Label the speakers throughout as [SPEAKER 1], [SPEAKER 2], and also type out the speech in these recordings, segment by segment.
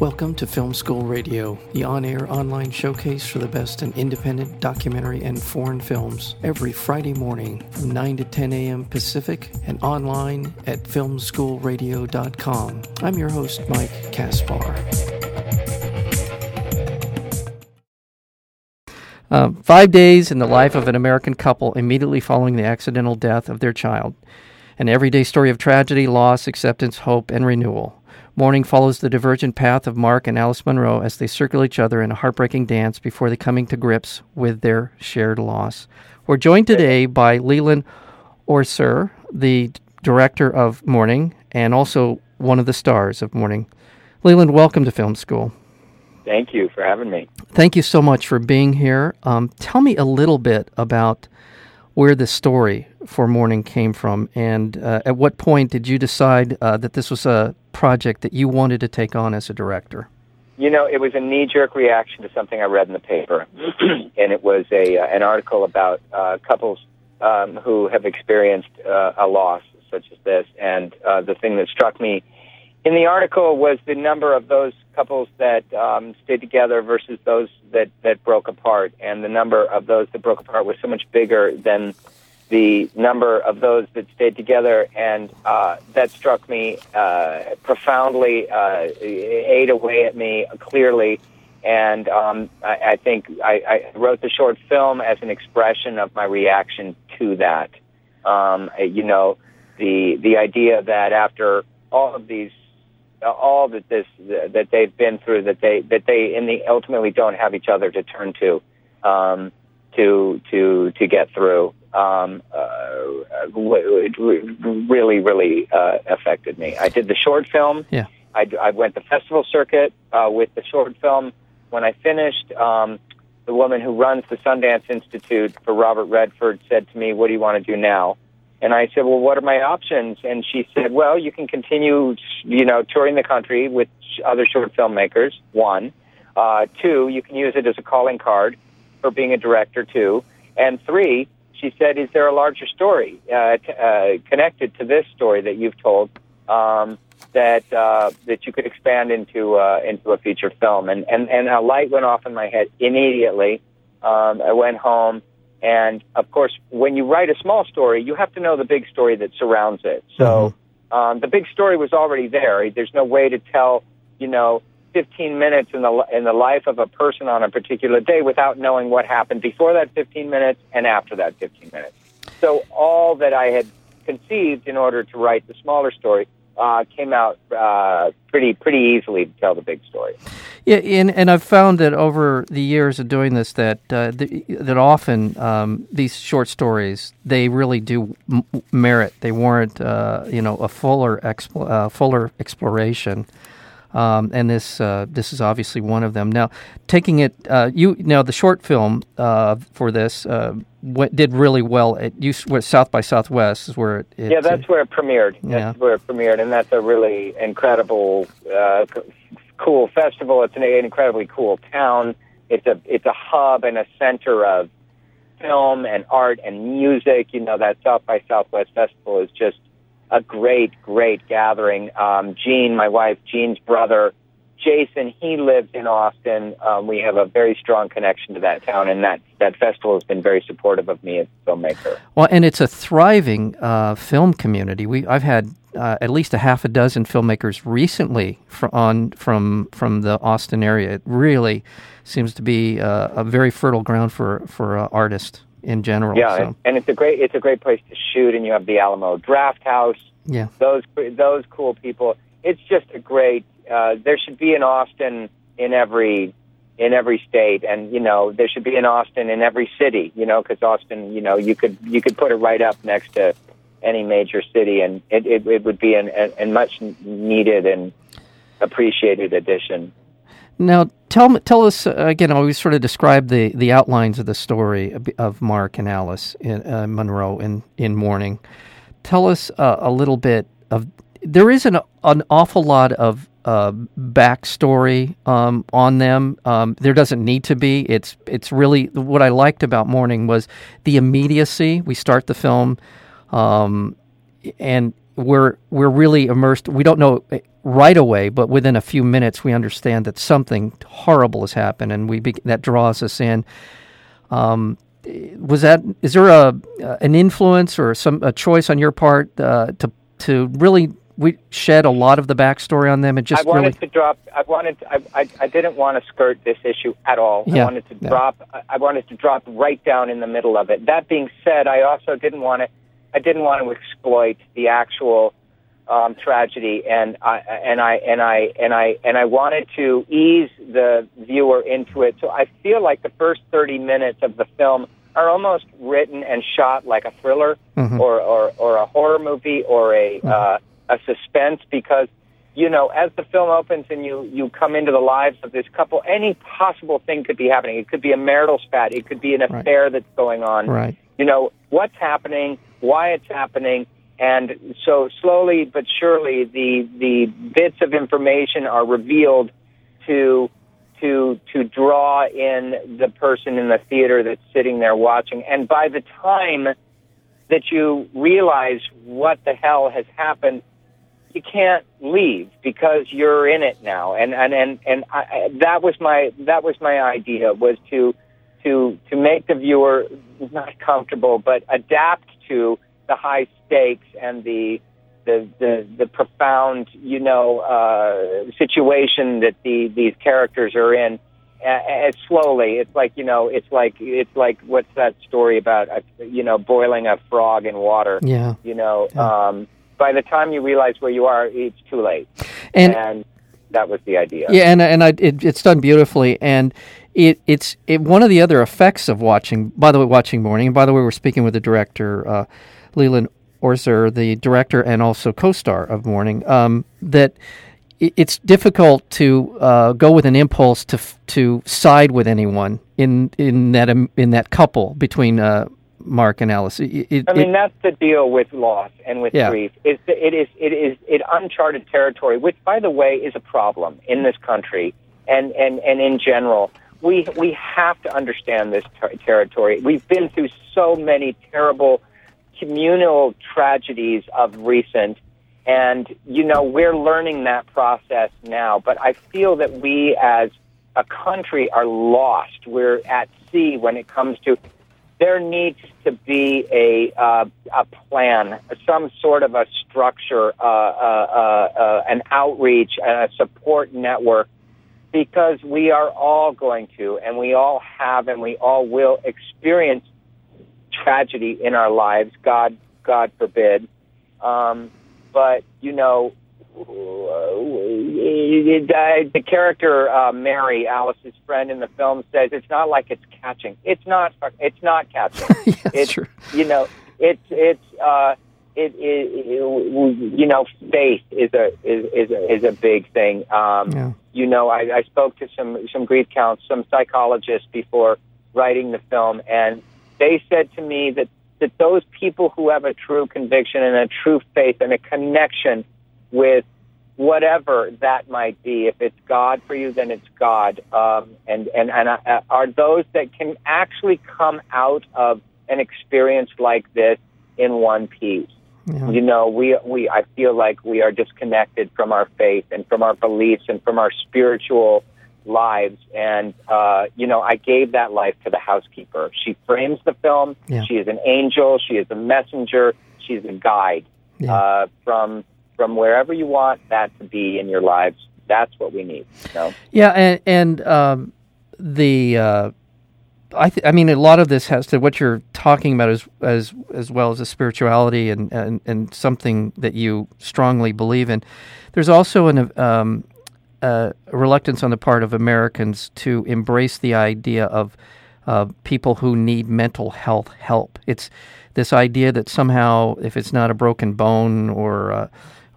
[SPEAKER 1] Welcome to Film School Radio, the on air online showcase for the best in independent documentary and foreign films, every Friday morning from 9 to 10 a.m. Pacific and online at filmschoolradio.com. I'm your host, Mike Kaspar. Uh, five days in the life of an American couple immediately following the accidental death of their child. An everyday story of tragedy, loss, acceptance, hope, and renewal. Morning follows the divergent path of Mark and Alice Munro as they circle each other in a heartbreaking dance before they coming to grips with their shared loss. We're joined today by Leland Orser, the director of Morning and also one of the stars of Morning. Leland, welcome to Film School.
[SPEAKER 2] Thank you for having me.
[SPEAKER 1] Thank you so much for being here. Um, tell me a little bit about where the story for Morning came from, and uh, at what point did you decide uh, that this was a project that you wanted to take on as a director?
[SPEAKER 2] You know, it was a knee-jerk reaction to something I read in the paper, and it was a uh, an article about uh, couples um, who have experienced uh, a loss such as this. And uh, the thing that struck me in the article was the number of those couples that um, stayed together versus those that that broke apart, and the number of those that broke apart was so much bigger than the number of those that stayed together, and uh, that struck me uh, profoundly, uh, ate away at me clearly. And um, I, I think I, I wrote the short film as an expression of my reaction to that. Um, you know, the the idea that after all of these, all that this that they've been through, that they that they in the ultimately don't have each other to turn to, um, to to to get through um, uh, really, really uh, affected me. I did the short film.
[SPEAKER 1] Yeah.
[SPEAKER 2] I, I went the festival circuit uh, with the short film. When I finished, um, the woman who runs the Sundance Institute for Robert Redford said to me, "What do you want to do now?" And I said, "Well, what are my options?" And she said, "Well, you can continue, you know, touring the country with other short filmmakers. One, uh, two, you can use it as a calling card for being a director. Two, and three, she said, "Is there a larger story uh, t- uh, connected to this story that you've told um, that uh, that you could expand into uh, into a feature film?" And and and a light went off in my head immediately. Um, I went home, and of course, when you write a small story, you have to know the big story that surrounds it. So mm-hmm. um, the big story was already there. There's no way to tell, you know, 15 minutes in the in the life of a person on a particular day without knowing what happened before that 15 minutes and after that 15 minutes. So all that I had conceived in order to write the smaller story uh, came out uh, pretty pretty easily to tell the big story.
[SPEAKER 1] Yeah, and, and I've found that over the years of doing this that uh, the, that often um, these short stories they really do m- merit they warrant uh, you know a fuller expl- uh, fuller exploration. Um, and this uh, this is obviously one of them. Now, taking it, you now the short film for this went, did really well. At you South by Southwest is where it. it
[SPEAKER 2] yeah, that's where it premiered. Yeah. That's where it premiered, and that's a really incredible, uh, cool festival. It's an, an incredibly cool town. It's a it's a hub and a center of film and art and music. You know that South by Southwest festival is just a great, great gathering. Um, Jeanne, my wife, Jeanne's brother, Jason, he lives in Austin. Um, we have a very strong connection to that town, and that, that festival has been very supportive of me as a filmmaker.
[SPEAKER 1] Well, and it's a thriving uh, film community. We I've had uh, at least a half a dozen filmmakers recently from on from from the Austin area. It really seems to be uh, a very fertile ground for for uh, artists in general.
[SPEAKER 2] Yeah, so. and it's a great it's a great place to shoot, and you have the Alamo Drafthouse.
[SPEAKER 1] Yeah,
[SPEAKER 2] those those cool people. It's just a great. Uh, there should be an Austin in every in every state, and you know there should be an Austin in every city. You know, because Austin, you know, you could you could put it right up next to any major city, and it it, it would be an, much needed and appreciated addition.
[SPEAKER 1] Now, tell tell us uh, again. I always sort of describe the, the outlines of the story of Mark and Alice in, uh, Munro in in Morning. Tell us uh, a little bit of. There is an an awful lot of uh, backstory um, on them. Um, there doesn't need to be. It's it's really what I liked about Morning was the immediacy. We start the film, um, and we're we're really immersed. We don't know right away, but within a few minutes, we understand that something horrible has happened, and we be, that draws us in. Um, was that is there a an influence or some a choice on your part uh, to to really we shed a lot of the backstory on them and just
[SPEAKER 2] I wanted
[SPEAKER 1] really
[SPEAKER 2] to drop. I wanted. To, I, I. I didn't want to skirt this issue at all.
[SPEAKER 1] Yeah,
[SPEAKER 2] I wanted to
[SPEAKER 1] yeah.
[SPEAKER 2] drop. I wanted to drop right down in the middle of it. That being said, I also didn't want to. I didn't want to exploit the actual um, tragedy, and I and I and I and I and I wanted to ease the viewer into it. So I feel like the first thirty minutes of the film are almost written and shot like a thriller
[SPEAKER 1] Mhm.
[SPEAKER 2] or, or or a horror movie or a uh, a suspense because you know as the film opens and you you come into the lives of this couple, any possible thing could be happening. It could be a marital spat. It could be an
[SPEAKER 1] Right.
[SPEAKER 2] affair that's going on
[SPEAKER 1] right.
[SPEAKER 2] you know what's happening, why it's happening, and so slowly but surely the the bits of information are revealed to to to draw in the person in the theater that's sitting there watching. And by the time that you realize what the hell has happened, you can't leave because you're in it now. And and and and I, that was my that was my idea was to to to make the viewer not comfortable, but adapt to the high stakes and the the the, the profound you know uh, situation that the these characters are in. Uh, slowly, it's like you know, it's like it's like what's that story about? Uh, you know, boiling a frog in water.
[SPEAKER 1] Yeah.
[SPEAKER 2] You know,
[SPEAKER 1] Yeah.
[SPEAKER 2] um, by the time you realize where you are, it's too late.
[SPEAKER 1] And
[SPEAKER 2] that was the idea.
[SPEAKER 1] Yeah, and and I, it, it's done beautifully, and it it's it, one of the other effects of watching. By the way, watching Morning, and by the way, we're speaking with the director, uh, Leland Orser, the director and also co-star of Morning. Um, that it, it's difficult to uh, go with an impulse to f- to side with anyone in in that um, in that couple between uh, Mark and Alice. It, it,
[SPEAKER 2] I mean,
[SPEAKER 1] it-
[SPEAKER 2] that's the deal with loss and with
[SPEAKER 1] Yeah.
[SPEAKER 2] grief. Is that it is it is it uncharted territory, which, by the way, is a problem in this country and and and in general. We we have to understand this ter- territory. We've been through so many terrible communal tragedies of recent, and you know we're learning that process now. But I feel that we as a country are lost. We're at sea when it comes to there needs to be a uh, a plan, some sort of a structure, uh, uh, uh, uh, an outreach, a support network, because we are all going to, and we all have, and we all will experience tragedy in our lives. God, God forbid. Um, but you know, uh, the character uh, Mary, Alice's friend in the film, says it's not like it's catching. It's not. It's not catching.
[SPEAKER 1] yeah,
[SPEAKER 2] it's
[SPEAKER 1] true.
[SPEAKER 2] you know, it's it's uh, it, it, it you know, faith is a is is a, is a big thing. Um,
[SPEAKER 1] Yeah.
[SPEAKER 2] You know, I, I spoke to some some grief counts, some psychologists before writing the film, and they said to me that that those people who have a true conviction and a true faith and a connection with whatever that might be. If it's God for you, then it's God. Um, and and and uh, are those that can actually come out of an experience like this in one piece.
[SPEAKER 1] Yeah.
[SPEAKER 2] You know, we we I feel like we are disconnected from our faith and from our beliefs and from our spiritual lives. And uh, you know, I gave that life to the housekeeper. She frames the film.
[SPEAKER 1] Yeah.
[SPEAKER 2] She is an angel. She is a messenger. She's a guide
[SPEAKER 1] Yeah.
[SPEAKER 2] uh, from from wherever you want that to be in your lives. That's what we need. You know?
[SPEAKER 1] Yeah, and and um, the uh, I th- I mean a lot of this has to what you're talking about as as as well as the spirituality and and, and something that you strongly believe in. There's also an um, uh, a reluctance on the part of Americans to embrace the idea of uh, people who need mental health help. It's this idea that somehow, if it's not a broken bone or uh,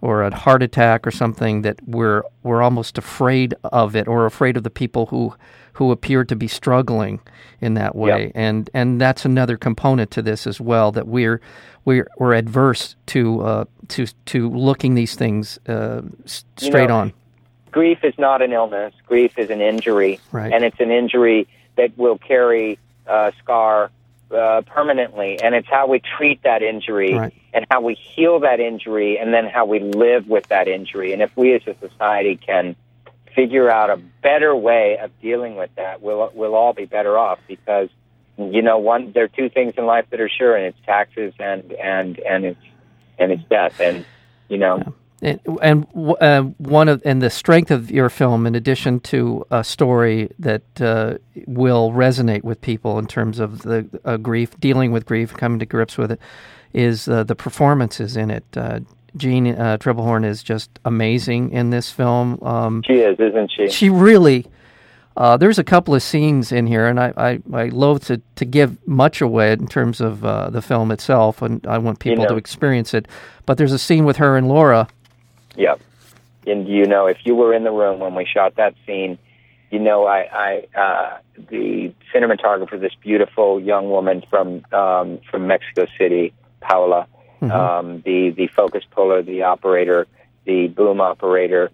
[SPEAKER 1] or a heart attack or something, that we're we're almost afraid of it or afraid of the people who who appear to be struggling in that way.
[SPEAKER 2] Yep.
[SPEAKER 1] And and that's another component to this as well that we're we're we're adverse to uh, to to looking these things uh, s-
[SPEAKER 2] You
[SPEAKER 1] straight
[SPEAKER 2] know,
[SPEAKER 1] on.
[SPEAKER 2] Grief is not an illness. Grief is an injury,
[SPEAKER 1] Right.
[SPEAKER 2] and it's an injury that will carry uh, scar uh, permanently, and it's how we treat that injury
[SPEAKER 1] Right.
[SPEAKER 2] and how we heal that injury, and then how we live with that injury. And if we as a society can figure out a better way of dealing with that, we'll we'll all be better off because you know one there are two things in life that are sure, and it's taxes and and and it's and it's death, and you know.
[SPEAKER 1] And, and uh, one of and the strength of your film, in addition to a story that uh, will resonate with people in terms of the uh, grief, dealing with grief, coming to grips with it, is uh, the performances in it. Uh, Jeanne uh, Tripplehorn is just amazing in this film. Um,
[SPEAKER 2] She is, isn't she?
[SPEAKER 1] she really uh, there's a couple of scenes in here and I, I, I loathe to, to give much away in terms of uh, the film itself and I want people
[SPEAKER 2] know.
[SPEAKER 1] to experience it but there's a scene with her and Laura
[SPEAKER 2] Yep. And you know, if you were in the room when we shot that scene, you know, I, I uh, the cinematographer, this beautiful young woman from um, from Mexico City, Paula, um, the the focus puller, the operator, the boom operator.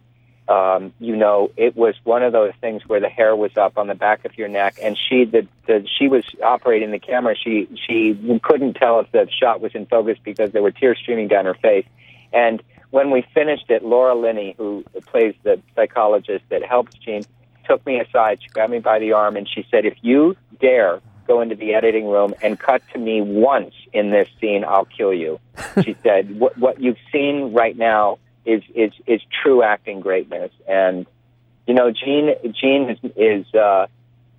[SPEAKER 2] Um, you know, it was one of those things where the hair was up on the back of your neck, and she the, the she was operating the camera. She she couldn't tell if the shot was in focus because there were tears streaming down her face, and when we finished it, Laura Linney, who plays the psychologist that helps Jeanne, took me aside. She grabbed me by the arm and she said, "If you dare go into the editing room and cut to me once in this scene, I'll kill you." she said, "What what you've seen right now is is is true acting greatness." And you know, Jeanne Jeanne is is. Uh,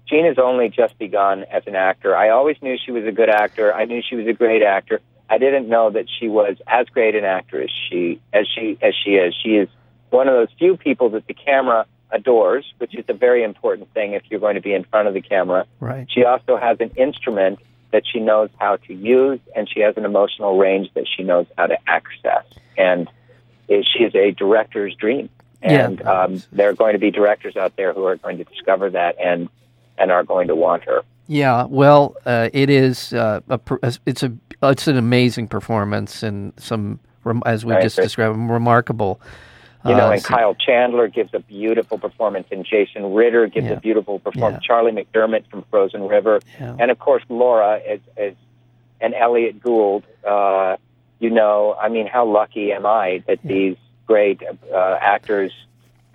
[SPEAKER 2] Jeanne has only just begun as an actor. I always knew she was a good actor. I knew she was a great actor. I didn't know that she was as great an actor as she as she as she is. She is one of those few people that the camera adores, which is a very important thing if you're going to be in front of the camera.
[SPEAKER 1] right
[SPEAKER 2] She also has an instrument that she knows how to use, and she has an emotional range that she knows how to access. And she is a director's dream. And
[SPEAKER 1] Yeah.
[SPEAKER 2] um, there are going to be directors out there who are going to discover that and and are going to want her.
[SPEAKER 1] Yeah well uh, it is uh, a, it's a it's an amazing performance and some as we
[SPEAKER 2] I
[SPEAKER 1] just described remarkable
[SPEAKER 2] You know,
[SPEAKER 1] uh,
[SPEAKER 2] and Kyle Chandler gives a beautiful performance, and Jason Ritter gives
[SPEAKER 1] Yeah.
[SPEAKER 2] a beautiful performance.
[SPEAKER 1] Yeah.
[SPEAKER 2] Charlie McDermott from Frozen River,
[SPEAKER 1] Yeah.
[SPEAKER 2] and of course Laura is, is and Elliott Gould. Uh, you know, I mean, how lucky am I that these great uh, actors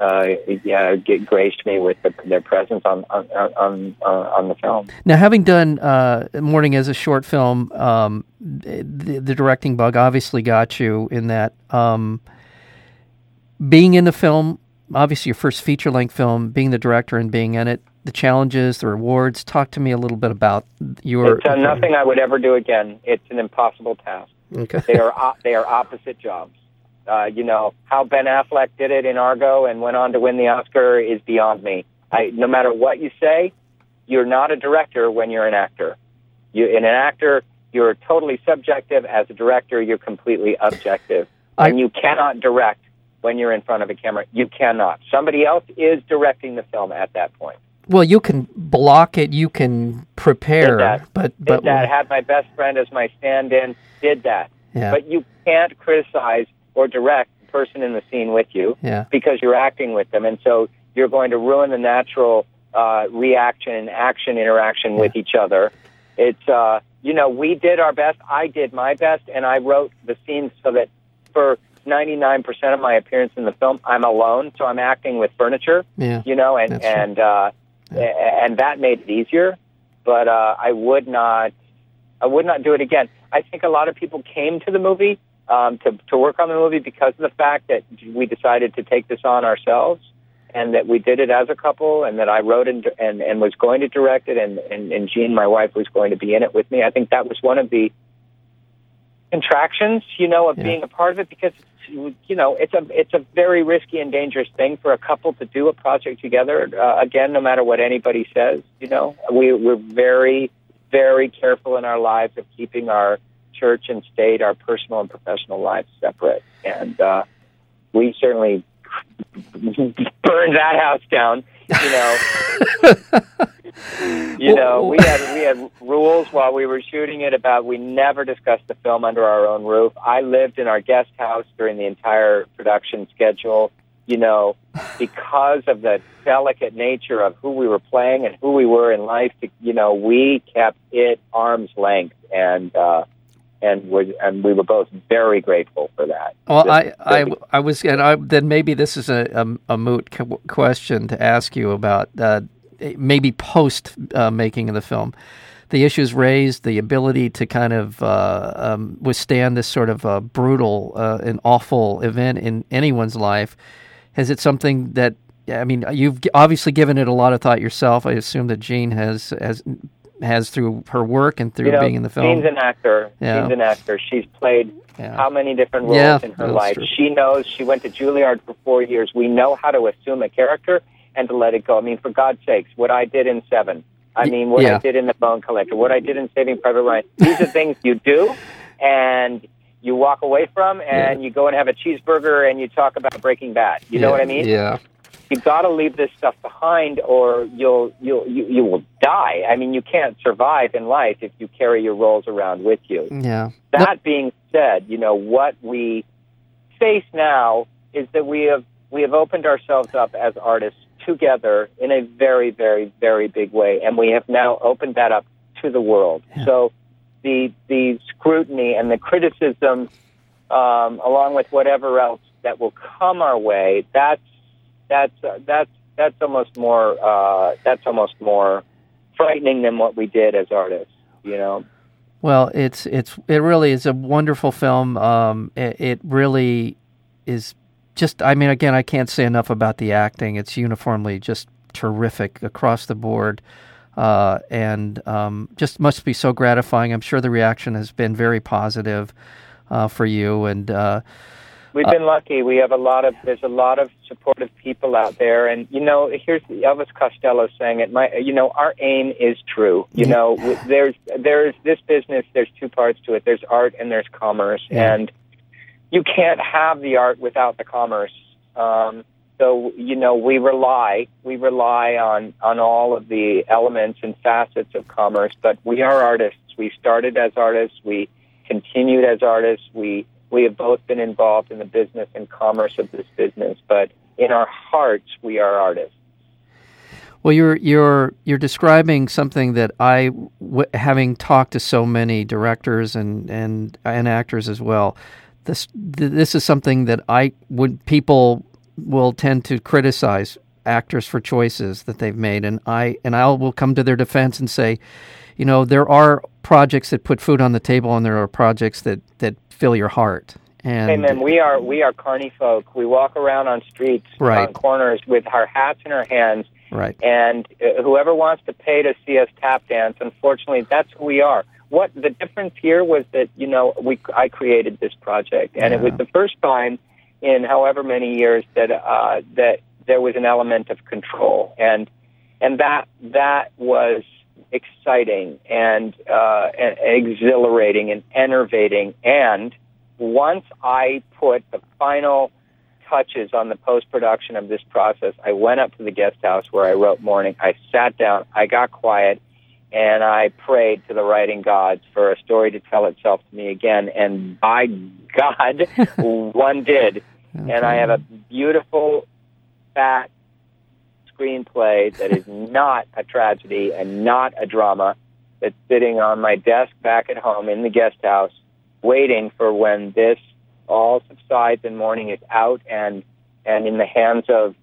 [SPEAKER 2] uh, yeah, get graced me with the, their presence on on on, uh, on the film.
[SPEAKER 1] Now, having done uh, Morning as a short film, um, the, the directing bug obviously got you in that. Um, being in the film, obviously your first feature length film, being the director and being in it, the challenges, the rewards. Talk to me a little bit about your.
[SPEAKER 2] It's uh, nothing I would ever do again. It's an impossible task.
[SPEAKER 1] Okay.
[SPEAKER 2] They are they are opposite jobs. Uh, you know how Ben Affleck did it in Argo and went on to win the Oscar is beyond me. I, no matter what you say, you're not a director when you're an actor. You, in an actor, you're totally subjective. As a director, you're completely objective,
[SPEAKER 1] I-
[SPEAKER 2] and you cannot direct when you're in front of a camera. You cannot. Somebody else is directing the film at that point.
[SPEAKER 1] Well, you can block it, you can prepare,
[SPEAKER 2] Did that.
[SPEAKER 1] but
[SPEAKER 2] Did that. Had my best friend as my stand-in. Did that.
[SPEAKER 1] yeah,
[SPEAKER 2] But you can't criticize or direct the person in the scene with you
[SPEAKER 1] yeah,
[SPEAKER 2] because you're acting with them, and so you're going to ruin the natural uh, reaction and action interaction with each other. It's uh, you know we did our best. I did my best, and I wrote the scenes so that for 99% of my appearance in the film, I'm alone, so I'm acting with furniture.
[SPEAKER 1] yeah.
[SPEAKER 2] You know, and
[SPEAKER 1] That's
[SPEAKER 2] and uh, a- and that made it easier. But uh, I would not, I would not do it again. I think a lot of people came to the movie um, to to work on the movie because of the fact that we decided to take this on ourselves, and that we did it as a couple, and that I wrote and and, and was going to direct it, and, and and Jeanne, my wife, was going to be in it with me. I think that was one of the contractions, you know, of
[SPEAKER 1] Yeah.
[SPEAKER 2] being a part of it because you know it's a it's a very risky and dangerous thing for a couple to do a project together. Uh, again, no matter what anybody says, you know, we we're very very careful in our lives of keeping our church and state, our personal and professional lives separate, and uh, we certainly burned that house down. You know, you know, we had we had rules while we were shooting it about we never discussed the film under our own roof. I lived in our guest house during the entire production schedule. you know, because of the delicate nature of who we were playing and who we were in life, you know, we kept it arm's length, and uh, and we and we were both very grateful for that.
[SPEAKER 1] Well, I, I, I was, and I, then maybe this is a, a, a moot question to ask you about uh, maybe post uh, making of the film. The issues raised, the ability to kind of uh, um, withstand this sort of uh, brutal uh, and awful event in anyone's life. Is it something that I mean, you've obviously given it a lot of thought yourself. I assume that Jeanne has has has through her work and through
[SPEAKER 2] you know,
[SPEAKER 1] being in the film.
[SPEAKER 2] She's an actor. Yeah. Jeanne's an actor. She's played yeah. how many different roles
[SPEAKER 1] yeah,
[SPEAKER 2] in her life. True. She knows. She went to Juilliard for four years. We know how to assume a character and to let it go. I mean, for God's sakes, what I did in Seven. I mean, what I did in The Bone Collector. What I did in Saving Private Ryan. These are things you do, and you walk away from, and you go and have a cheeseburger, and you talk about Breaking Bad. You know what I mean?
[SPEAKER 1] Yeah
[SPEAKER 2] you got to leave this stuff behind or you'll you'll you, you will die. I mean you can't survive in life if you carry your roles around with you.
[SPEAKER 1] Yeah.
[SPEAKER 2] That being said you know what we face now is that we have we have opened ourselves up as artists together in a very very very big way and we have now opened that up to the world. Yeah. so the the scrutiny and the criticism um, along with whatever else that will come our way that's that's uh, that's that's almost more uh, that's almost more frightening than what we did as artists. You know.
[SPEAKER 1] Well, it's it's it really is a wonderful film. Um, it, it really is just. I mean, again, I can't say enough about the acting. It's uniformly just terrific across the board. Uh, and um, just must be so gratifying. I'm sure the reaction has been very positive uh, for you, and uh,
[SPEAKER 2] We've been lucky. We have a lot of there's a lot of supportive people out there, and you know, here's Elvis Costello saying it. My, you know, our aim is true. You know, there's there's this business. There's two parts to it. There's art and there's commerce, yeah. and you can't have the art without the commerce. Um, so you know, we rely we rely on on all of the elements and facets of commerce. But we are artists. We started as artists. We continued as artists. We we have both been involved in the business and commerce of this business, but in our hearts, we are artists.
[SPEAKER 1] Well, you're you're you're describing something that I, w- having talked to so many directors and and and actors as well, this this is something that I would people will tend to criticize actors for choices that they've made, and I and I will come to their defense and say, you know, there are projects that put food on the table, and there are projects that that fill your heart. And
[SPEAKER 2] Amen. We are we are carny folk. We walk around on streets,
[SPEAKER 1] right.
[SPEAKER 2] on corners with our hats in our hands.
[SPEAKER 1] Right.
[SPEAKER 2] And uh, whoever wants to pay to see us tap dance, unfortunately, that's who we are. What the difference here was that you know we I created this project, and yeah. it was the first time in however many years that uh, that there was an element of control, and and that that was exciting and, uh, and exhilarating and enervating. And once I put the final touches on the post production of this process, I went up to the guest house where I wrote Morning. I sat down, I got quiet, and I prayed to the writing gods for a story to tell itself to me again. And by God, one did. Okay. And I have a beautiful, fat screenplay that is not a tragedy and not a drama that's sitting on my desk back at home in the guest house, waiting for when this all subsides and morning is out and and in the hands of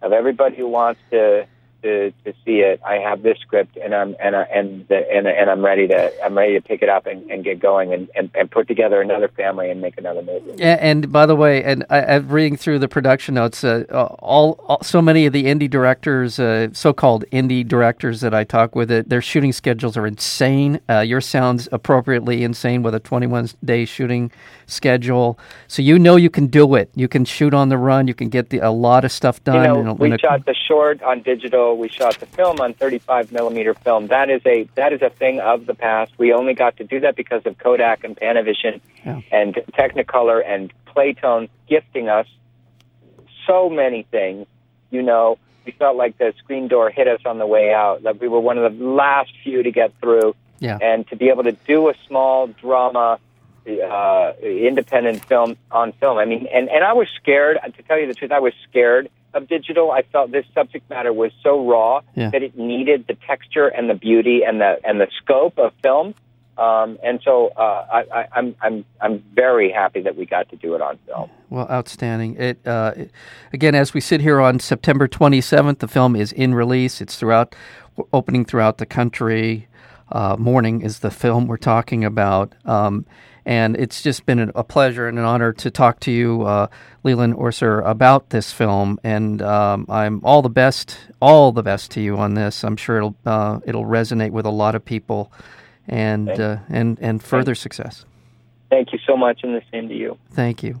[SPEAKER 2] of everybody who wants to to, to see it. I have this script, and I'm and I, and the, and and I'm ready to I'm ready to pick it up and, and get going and, and, and put together another family and make another movie.
[SPEAKER 1] Yeah, and by the way, and I, am reading through the production notes. Uh, all, all, so many of the indie directors, uh, so-called indie directors that I talk with, it their shooting schedules are insane. Uh, yours sounds appropriately insane with a 21 day shooting schedule. So you know you can do it. You can shoot on the run. You can get the, a lot of stuff done.
[SPEAKER 2] You know, we shot the short on digital. We shot the film on 35 millimeter film. That is a that is a thing of the past. We only got to do that because of Kodak and Panavision yeah. and Technicolor and Playtone gifting us so many things. You know, we felt like the screen door hit us on the way out. That we were one of the last few to get through.
[SPEAKER 1] Yeah.
[SPEAKER 2] And to be able to do a small drama uh, independent film on film. I mean, and and I was scared to tell you the truth. I was scared of digital. I felt this subject matter was so raw
[SPEAKER 1] Yeah.
[SPEAKER 2] that it needed the texture and the beauty and the and the scope of film. Um, and so uh, I, I, I'm I'm I'm very happy that we got to do it on film.
[SPEAKER 1] Well, outstanding. It, uh, it again, as we sit here on September 27th, the film is in release. It's throughout opening throughout the country. Uh, morning is the film we're talking about, um, and it's just been a pleasure and an honor to talk to you, uh, Leland Orser, about this film. And um, I'm all the best, all the best to you on this. I'm sure it'll uh, it'll resonate with a lot of people, and uh, and and further success.
[SPEAKER 2] Thank you so much, and the same to you.
[SPEAKER 1] Thank you.